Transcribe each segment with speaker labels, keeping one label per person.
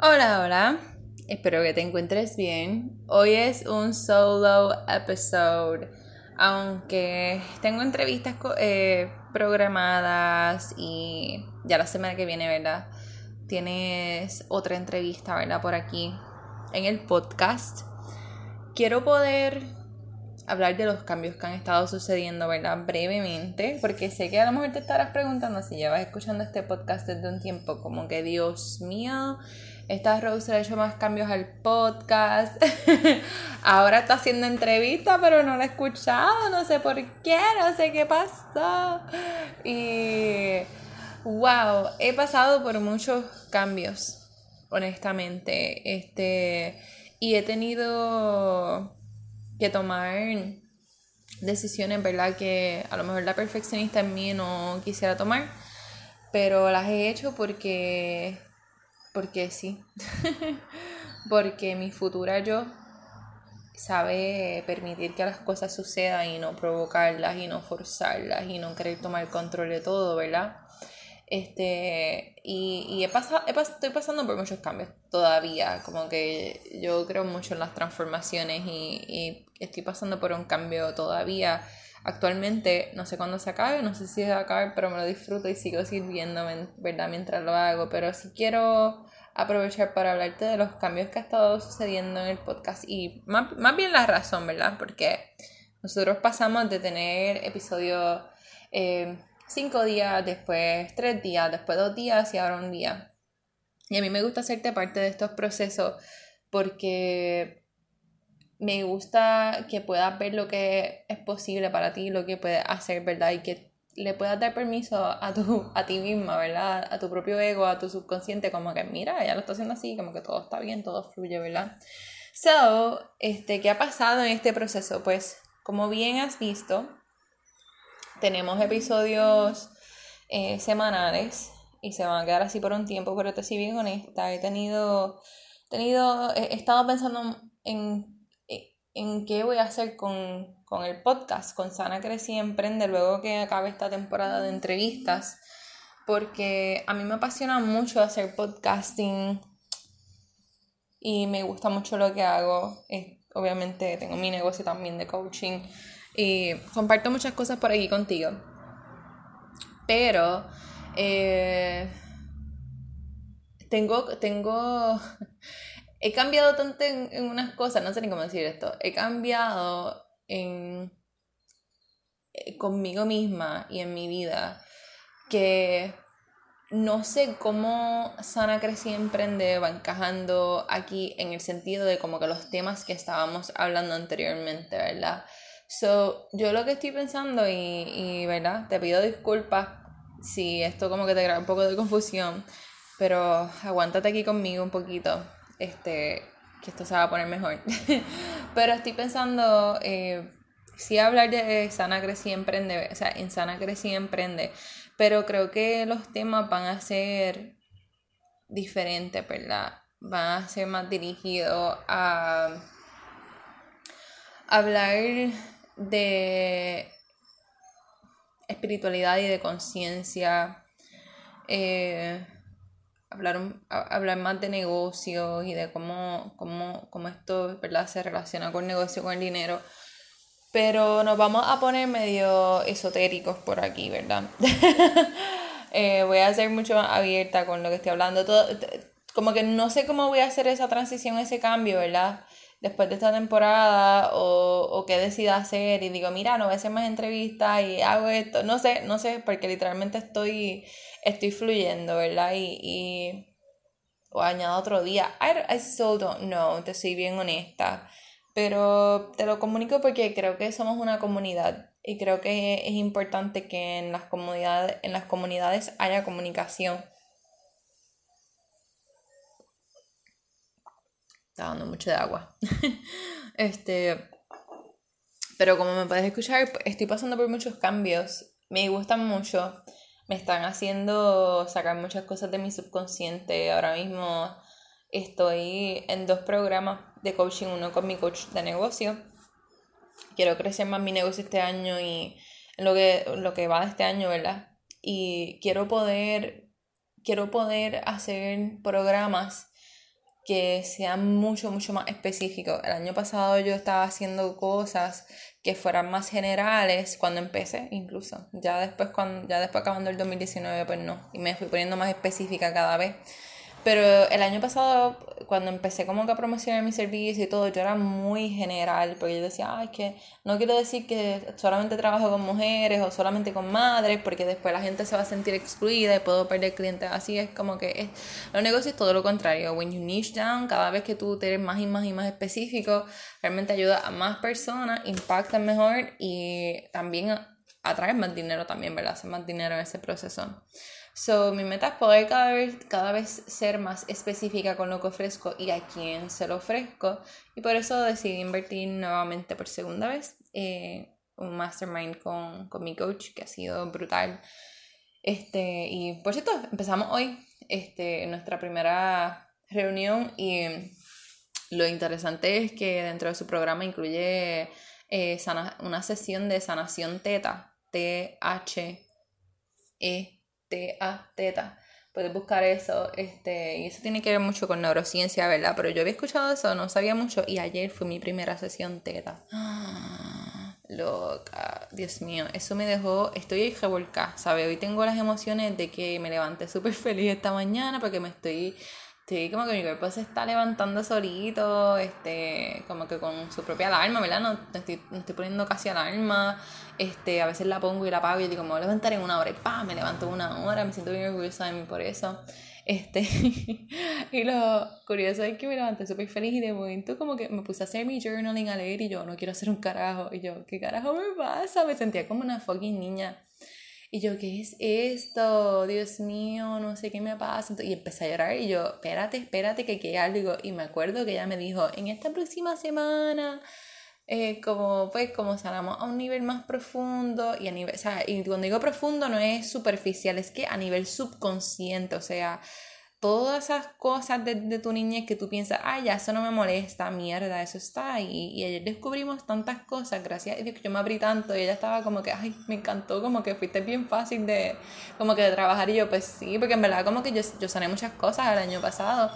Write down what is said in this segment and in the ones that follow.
Speaker 1: Hola, hola. Espero que te encuentres bien. Hoy es un solo episode. Aunque tengo entrevistas eh, programadas y ya la semana que viene, ¿verdad? Tienes otra entrevista, ¿verdad? Por aquí en el podcast. Quiero poder hablar de los cambios que han estado sucediendo, ¿verdad? Brevemente, porque sé que a lo mejor te estarás preguntando si llevas escuchando este podcast desde un tiempo, como que Dios mío, esta Rose ha hecho más cambios al podcast. Ahora está haciendo entrevista, pero no la he escuchado. No sé por qué, no sé qué pasó. Y wow, he pasado por muchos cambios, honestamente. Este, y he tenido que tomar decisiones, ¿verdad? Que a lo mejor la perfeccionista en mí no quisiera tomar. Pero las he hecho porque porque sí. Porque mi futura yo sabe permitir que las cosas sucedan y no provocarlas y no forzarlas y no querer tomar control de todo, ¿verdad? Este, y, y he pasado, estoy pasando por muchos cambios todavía, como que yo creo mucho en las transformaciones y estoy pasando por un cambio todavía actualmente, no sé cuándo se acabe, no sé si se va a acabar, pero me lo disfruto y sigo sirviendo, ¿verdad? Mientras lo hago, pero si quiero aprovechar para hablarte de los cambios que ha estado sucediendo en el podcast y más, bien la razón, ¿verdad? Porque nosotros pasamos de tener episodios eh, cinco días, después tres días, después dos días y ahora un día. Y a mí me gusta hacerte parte de estos procesos porque me gusta que puedas ver lo que es posible para ti, lo que puedes hacer, ¿verdad? Y que le puedas dar permiso a, tu, a ti misma, ¿verdad? A tu propio ego, a tu subconsciente, como que mira, ya lo está haciendo así, como que todo está bien, todo fluye, ¿verdad? So, este, ¿qué ha pasado en este proceso? Pues, como bien has visto, tenemos episodios eh, semanales y se van a quedar así por un tiempo, pero te soy bien honesta, he tenido, tenido, he estado pensando en en qué voy a hacer con, el podcast, con Sana Crecí Emprende, luego que acabe esta temporada de entrevistas, porque a mí me apasiona mucho hacer podcasting y me gusta mucho lo que hago. obviamente tengo mi negocio también de coaching y comparto muchas cosas por aquí contigo. Pero eh, tengo, tengo he cambiado tanto en, unas cosas, no sé ni cómo decir esto, he cambiado en eh, conmigo misma y en mi vida que no sé cómo Sana Crecí Emprende va encajando aquí en el sentido de como que los temas que estábamos hablando anteriormente, ¿verdad? So, yo lo que estoy pensando y, y ¿verdad? Te pido disculpas si esto como que te crea un poco de confusión, pero aguántate aquí conmigo un poquito este, que esto se va a poner mejor. Pero estoy pensando, eh, sí hablar de Sana Crecí Emprende, o sea, en Sana Crecí Emprende, pero creo que los temas van a ser diferentes, ¿verdad? Van a ser más dirigidos a hablar de espiritualidad y de conciencia. Eh, hablar, hablar más de negocios y de cómo, cómo, cómo esto ¿verdad? se relaciona con el negocio, con el dinero. Pero nos vamos a poner medio esotéricos por aquí, ¿verdad? Eh, voy a ser mucho más abierta con lo que estoy hablando. Todo, como que no sé cómo voy a hacer esa transición, ese cambio, ¿verdad? Después de esta temporada o, o qué decida hacer y digo, mira, no voy a hacer más entrevistas y hago esto. No sé, no sé, porque literalmente estoy estoy fluyendo, ¿verdad? Y, y o añado otro día. I, I still don't know, te soy bien honesta. Pero te lo comunico porque creo que somos una comunidad y creo que es importante que en las comunidades, en las comunidades haya comunicación. Está dando mucho de agua. este, pero como me puedes escuchar, estoy pasando por muchos cambios. Me gustan mucho me están haciendo sacar muchas cosas de mi subconsciente. Ahora mismo estoy en dos programas de coaching, uno con mi coach de negocio. Quiero crecer más mi negocio este año y lo que, lo que va de este año, ¿verdad? Y quiero poder, quiero poder hacer programas que sean mucho, mucho más específicos. El año pasado yo estaba haciendo cosas que fueran más generales cuando empecé incluso. Ya después, cuando, ya después acabando el 2019, pues no. Y me fui poniendo más específica cada vez. Pero el año pasado, cuando empecé como que a promocionar mi servicio y todo, yo era muy general, porque yo decía, ay, que no quiero decir que solamente trabajo con mujeres o solamente con madres, porque después la gente se va a sentir excluida y puedo perder clientes. Así es como que es, los negocios es todo lo contrario. When you niche down, cada vez que tú eres más y más y más específico, realmente ayuda a más personas, impacta mejor y también atrae más dinero también, ¿verdad? Hace más dinero en ese proceso. So, mi meta es poder cada vez, cada vez ser más específica con lo que ofrezco y a quién se lo ofrezco. Y por eso decidí invertir nuevamente por segunda vez eh, un mastermind con, con, mi coach, que ha sido brutal. Este, y por cierto, empezamos hoy este, nuestra primera reunión y lo interesante es que dentro de su programa incluye eh, una sesión de sanación teta, T-H-E T-A, teta. Puedes buscar eso, este, y eso tiene que ver mucho con neurociencia, ¿verdad? Pero yo había escuchado eso, no sabía mucho, y ayer fue mi primera sesión teta. loca, Dios mío, eso me dejó, estoy revolcada, ¿sabes? Hoy tengo las emociones de que me levanté súper feliz esta mañana porque me estoy Sí, como que mi cuerpo se está levantando solito, este, como que con su propia alarma, ¿verdad? No, estoy, no estoy poniendo casi alarma, este, a veces la pongo y la apago y digo, me voy a levantar en una hora y pa, me levanto una hora, me siento bien orgullosa de mí por eso. Este, y lo curioso es que me levanté súper feliz y de momento como que me puse a hacer mi journaling a leer y yo no quiero hacer un carajo. Y yo, ¿qué carajo me pasa? Me sentía como una fucking niña. Y yo, ¿qué es esto? Dios mío, no sé qué me pasa. Y empecé a llorar y yo, espérate, espérate que quede algo. Y me acuerdo que ella me dijo, en esta próxima semana, eh, como pues como sanamos a un nivel más profundo y a nivel, o sea, y cuando digo profundo no es superficial, es que a nivel subconsciente, o sea, todas esas cosas de, de, tu niñez que tú piensas, ay, ya eso no me molesta, mierda, eso está ahí. Y ayer descubrimos tantas cosas, gracias a Dios que yo me abrí tanto y ella estaba como que, ay, me encantó, como que fuiste bien fácil de, como que de trabajar. Y yo, pues sí, porque en verdad como que yo, yo sané muchas cosas el año pasado.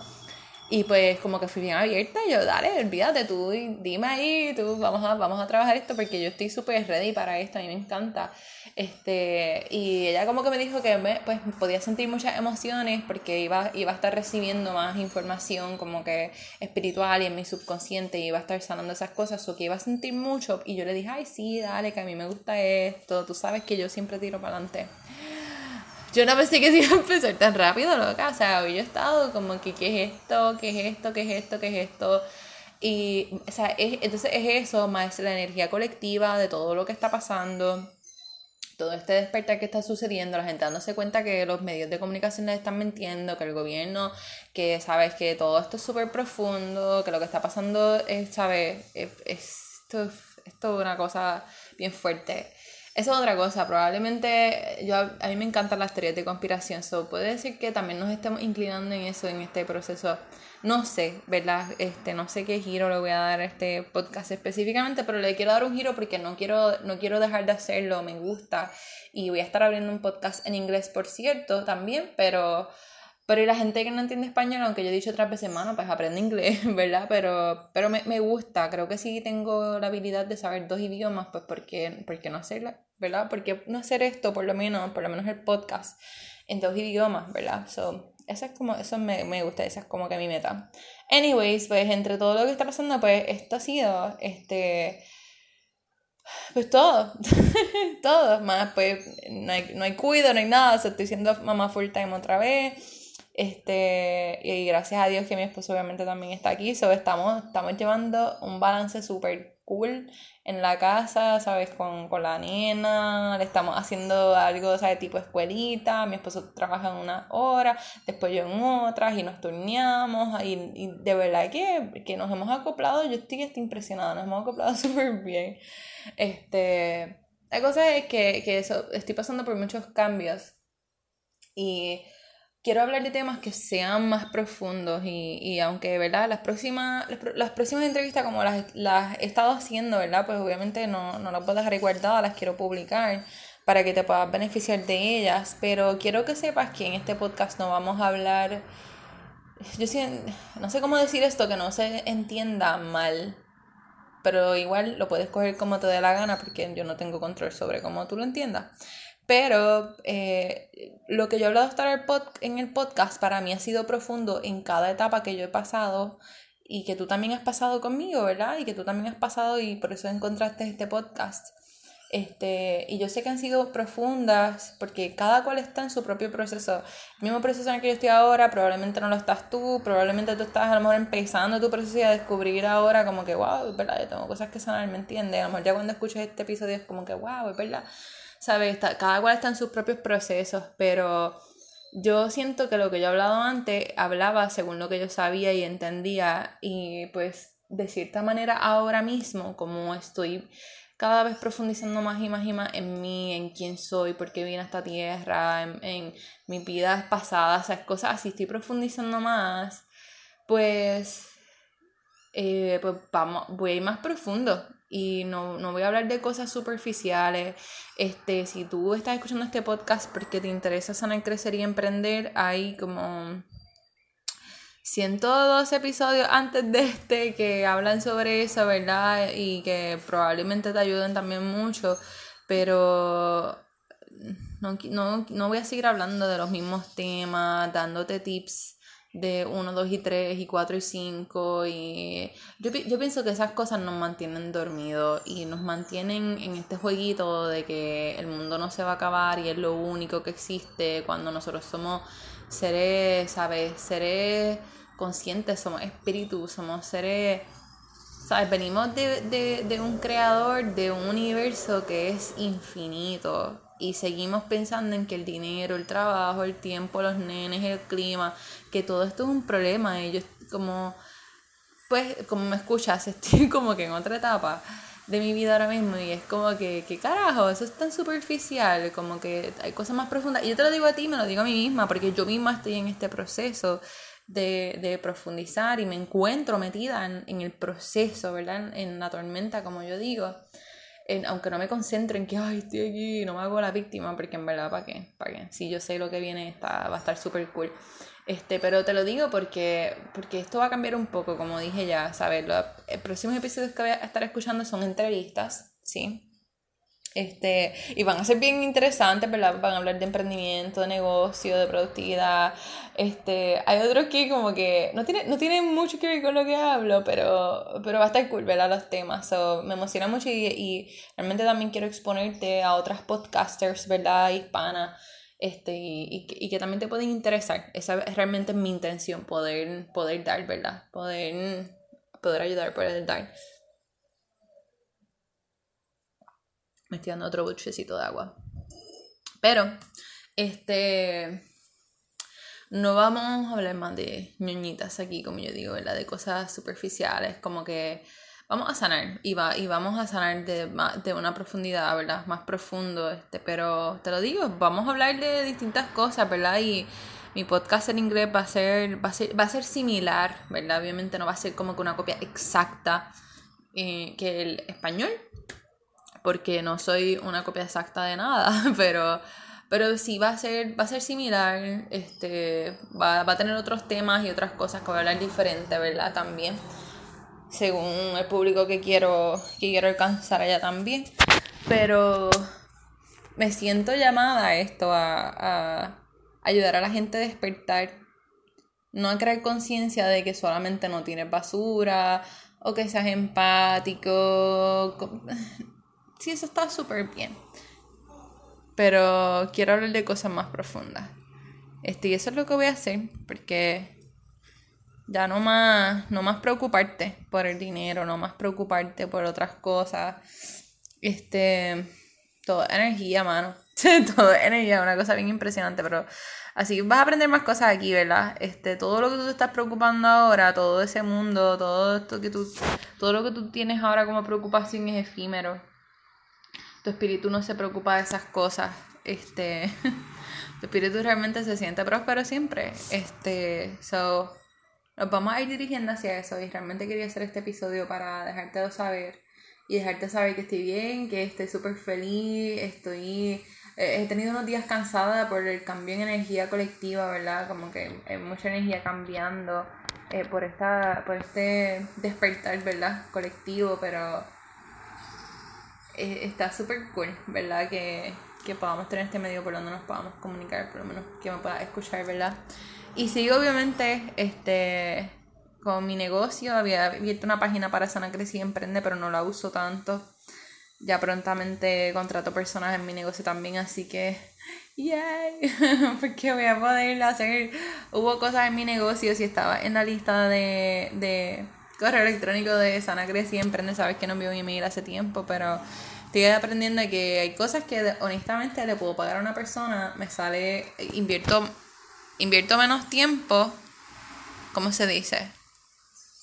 Speaker 1: Y pues como que fui bien abierta, yo, dale, olvídate tú, dime ahí, tú, vamos a, vamos a trabajar esto porque yo estoy súper ready para esto, a mí me encanta. Este, y ella como que me dijo que me, pues podía sentir muchas emociones porque iba, iba a estar recibiendo más información como que espiritual y en mi subconsciente y iba a estar sanando esas cosas o que iba a sentir mucho y yo le dije, ay sí, dale, que a mí me gusta esto, tú sabes que yo siempre tiro para adelante. Yo no pensé que se iba a empezar tan rápido, loca. O sea, hoy yo he estado como que, ¿qué es esto? ¿Qué es esto? ¿Qué es esto? ¿Qué es esto? Y, o sea, es, entonces es eso, más la energía colectiva de todo lo que está pasando todo este despertar que está sucediendo, la gente dándose cuenta que los medios de comunicación les están mintiendo, que el gobierno, que sabes que todo esto es súper profundo, que lo que está pasando es, sabes, es, esto, esto es una cosa bien fuerte. Eso es otra cosa, probablemente yo, a mí me encantan las teorías de conspiración, so puede decir que también nos estemos inclinando en eso, en este proceso. No sé, ¿verdad? Este, no sé qué giro le voy a dar a este podcast específicamente, pero le quiero dar un giro porque no quiero, no quiero dejar de hacerlo, me gusta. Y voy a estar abriendo un podcast en inglés, por cierto, también, pero pero y la gente que no entiende español, aunque yo he dicho otras veces, mano, pues aprende inglés, ¿verdad? Pero, pero me, me, gusta, creo que sí tengo la habilidad de saber dos idiomas, pues porque, porque no hacerla, ¿verdad? Porque no hacer esto, por lo menos, por lo menos el podcast, en dos idiomas, ¿verdad? So, eso es como, eso me, me gusta, esa es como que mi meta. Anyways, pues entre todo lo que está pasando, pues esto ha sido, este, pues todo, todo, más pues no hay, no hay cuido, no hay nada, o estoy siendo mamá full time otra vez este, y gracias a Dios que mi esposo obviamente también está aquí. So, estamos, estamos llevando un balance súper cool en la casa, ¿sabes? Con, con, la nena, le estamos haciendo algo, ¿sabes? Tipo escuelita, mi esposo trabaja en una hora, después yo en otras y nos turneamos y, y de verdad que, que, nos hemos acoplado, yo estoy, estoy impresionada, nos hemos acoplado súper bien. Este, la cosa es que, que estoy pasando por muchos cambios y quiero hablar de temas que sean más profundos y, y aunque, ¿verdad? Las próximas, las próximas entrevistas como las, las he estado haciendo, ¿verdad? Pues obviamente no, no las puedo dejar guardadas, las quiero publicar para que te puedas beneficiar de ellas, pero quiero que sepas que en este podcast no vamos a hablar yo no sé cómo decir esto que no se entienda mal, pero igual lo puedes coger como te dé la gana porque yo no tengo control sobre cómo tú lo entiendas. Pero eh, lo que yo he hablado hasta en el podcast para mí ha sido profundo en cada etapa que yo he pasado y que tú también has pasado conmigo, ¿verdad? Y que tú también has pasado y por eso encontraste este podcast. Este, y yo sé que han sido profundas porque cada cual está en su propio proceso. El mismo proceso en el que yo estoy ahora, probablemente no lo estás tú, probablemente tú estás a lo mejor empezando tu proceso y a descubrir ahora como que, wow, es verdad, yo tengo cosas que sanar, ¿me entiendes? A lo mejor ya cuando escuches este episodio es como que, wow, es verdad, ¿sabes? cada cual está en sus propios procesos, pero yo siento que lo que yo he hablado antes hablaba según lo que yo sabía y entendía y pues de cierta manera ahora mismo como estoy cada vez profundizando más y más y más en mí, en quién soy, por qué vine a esta tierra, en, en mis vidas pasadas, esas cosas así, estoy profundizando más, pues, eh, pues vamos, voy a ir más profundo y no, no voy a hablar de cosas superficiales. Este, si tú estás escuchando este podcast porque te interesa sanar, crecer y emprender, hay como 102 episodios antes de este que hablan sobre eso, ¿verdad? Y que probablemente te ayuden también mucho, pero no, no, no voy a seguir hablando de los mismos temas, dándote tips de 1, 2 y 3 y 4 y 5 y yo, yo pienso que esas cosas nos mantienen dormidos y nos mantienen en este jueguito de que el mundo no se va a acabar y es lo único que existe cuando nosotros somos seres, ¿sabes? Seres conscientes, somos espíritus, somos seres, ¿sabes? Venimos de, de un creador, de un universo que es infinito y seguimos pensando en que el dinero, el trabajo, el tiempo, los nenes, el clima, que todo esto es un problema. Y yo como, pues, como me escuchas, estoy como que en otra etapa de mi vida ahora mismo y es como que, ¿qué carajo? Eso es tan superficial, como que hay cosas más profundas. Y yo te lo digo a ti, me lo digo a mí misma, porque yo misma estoy en este proceso de, de profundizar y me encuentro metida en, en el proceso, ¿verdad? En la tormenta, como yo digo aunque no me concentro en que, ay, estoy aquí, no me hago la víctima, porque en verdad, ¿para qué? ¿Para qué? Si yo sé lo que viene, está, va a estar súper cool. Este, pero te lo digo porque, porque esto va a cambiar un poco, como dije ya, ¿sabes? Los próximos episodios que voy a estar escuchando son entrevistas, ¿sí? Este, y van a ser bien interesantes, ¿verdad? Van a hablar de emprendimiento, de negocio, de productividad. Este, hay otros que como que no tienen no tiene mucho que ver con lo que hablo, pero, pero va a estar cool. Los temas. So, me emociona mucho y, y realmente también quiero exponerte a otras podcasters, ¿verdad? Hispanas. Este, y, y, que también te pueden interesar. Esa es realmente mi intención, poder, poder dar, ¿verdad? Poder, poder ayudar, poder dar. Me estoy dando otro buchecito de agua. Pero, este. No vamos a hablar más de ñoñitas aquí, como yo digo, ¿verdad? De cosas superficiales, como que vamos a sanar y, va, y vamos a sanar de, de una profundidad, ¿verdad? Más profundo, este, pero te lo digo, vamos a hablar de distintas cosas, ¿verdad? Y mi podcast en inglés va a ser, va a ser, va a ser similar, ¿verdad? Obviamente no va a ser como que una copia exacta eh, que el español, porque no soy una copia exacta de nada, pero, pero sí va a ser, va a ser similar, este, va, va a tener otros temas y otras cosas que voy a hablar diferente, ¿verdad? También, según el público que quiero, que quiero alcanzar allá también. Pero me siento llamada a esto, a, a ayudar a la gente a despertar, no a crear conciencia de que solamente no tienes basura o que seas empático sí, eso está súper bien. Pero quiero hablar de cosas más profundas. Este, y eso es lo que voy a hacer, porque ya no más, no más preocuparte por el dinero, no más preocuparte por otras cosas. Este, todo energía, mano. todo energía, una cosa bien impresionante, pero así vas a aprender más cosas aquí, ¿verdad? Este, todo lo que tú te estás preocupando ahora, todo ese mundo, todo esto que tú, todo lo que tú tienes ahora como preocupación es efímero tu espíritu no se preocupa de esas cosas. Este, tu espíritu realmente se siente próspero siempre. Este, so, nos vamos a ir dirigiendo hacia eso y realmente quería hacer este episodio para dejarte saber y dejarte saber que estoy bien, que estoy súper feliz, estoy he tenido unos días cansada por el cambio en energía colectiva, ¿verdad? Como que hay mucha energía cambiando eh, por, esta, por este despertar, ¿verdad? Colectivo, pero está súper cool, ¿verdad? Que, que podamos tener este medio por donde nos podamos comunicar, por lo menos que me pueda escuchar, ¿verdad? Y sigo obviamente este con mi negocio, había abierto una página para Sana Crecí Emprende, pero no la uso tanto. Ya prontamente contrato personas en mi negocio también, así que yay, porque voy a poder hacer, hubo cosas en mi negocio, si estaba en la lista de, de correo electrónico de Sana Crecí Emprende, sabes que no envío un email hace tiempo, pero estoy aprendiendo que hay cosas que honestamente le puedo pagar a una persona, me sale, invierto, invierto menos tiempo, ¿cómo se dice?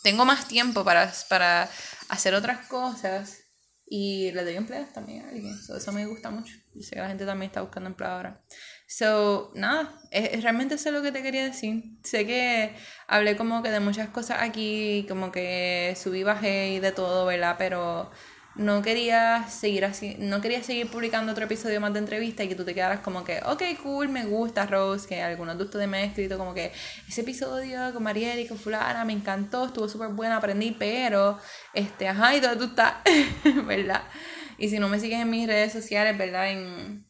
Speaker 1: Tengo más tiempo para, para hacer otras cosas y le doy empleos también a alguien. eso me gusta mucho. Yo sé que la gente también está buscando empleo ahora. So, nada, es, realmente eso es lo que te quería decir. Sé que hablé como que de muchas cosas aquí, como que subí, bajé y de todo, ¿verdad? Pero no quería seguir así, no quería seguir publicando otro episodio más de entrevista y que tú te quedaras como que, ok, cool, me gusta Rose, que algunos de ustedes me han escrito como que ese episodio con Mariel y con fulana me encantó, estuvo súper bueno, aprendí, pero, este, ajá, ¿y dónde tú estás? ¿Verdad? Y si no me sigues en mis redes sociales, ¿verdad? En,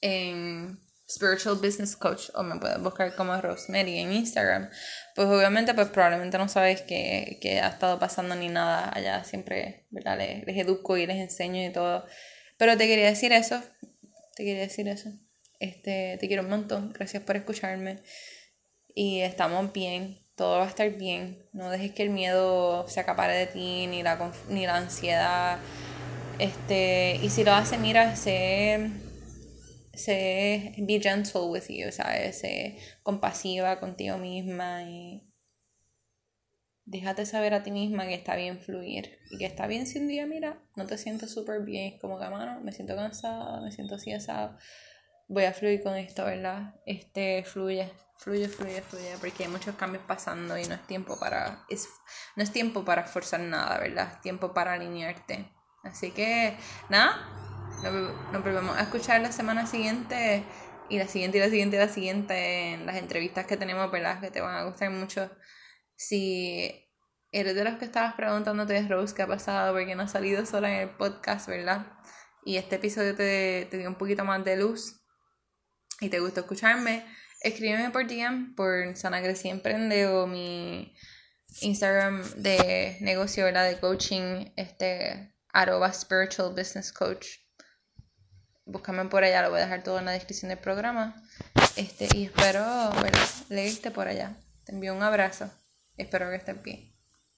Speaker 1: en Spiritual Business Coach o me puedes buscar como Rosemary en Instagram, pues obviamente pues probablemente no sabes qué, ha estado pasando ni nada allá, siempre ¿verdad? Les, les, educo y les enseño y todo. Pero te quería decir eso, te quería decir eso. Este, te quiero un montón, gracias por escucharme y estamos bien, todo va a estar bien, no dejes que el miedo se acapare de ti ni la, ni la ansiedad. Este, y si lo haces, mira, sé sé be gentle with you, ¿sabes? Sé compasiva contigo misma y déjate saber a ti misma que está bien fluir y que está bien si un día, mira, no te sientes súper bien, como que, mano, me siento cansada, me siento así asado, voy a fluir con esto, ¿verdad? Este, fluye, fluye, fluye, fluye, porque hay muchos cambios pasando y no es tiempo para, es, no es tiempo para forzar nada, ¿verdad? Es tiempo para alinearte. Así que, nada, nos, volvemos a escuchar la semana siguiente y la siguiente y la siguiente y la siguiente en las entrevistas que tenemos, ¿verdad? Que te van a gustar mucho. Si eres de los que estabas preguntándote, Rose, ¿qué ha pasado? Porque no ha salido sola en el podcast, ¿verdad? Y este episodio te, te dio un poquito más de luz y te gustó escucharme, escríbeme por DM, por Sana Grecia Emprende o mi Instagram de negocio, ¿verdad? De coaching, este, arroba spiritual business coach búscame por allá, lo voy a dejar todo en la descripción del programa. Este, y espero leerte por allá. Te envío un abrazo. Espero que estés bien.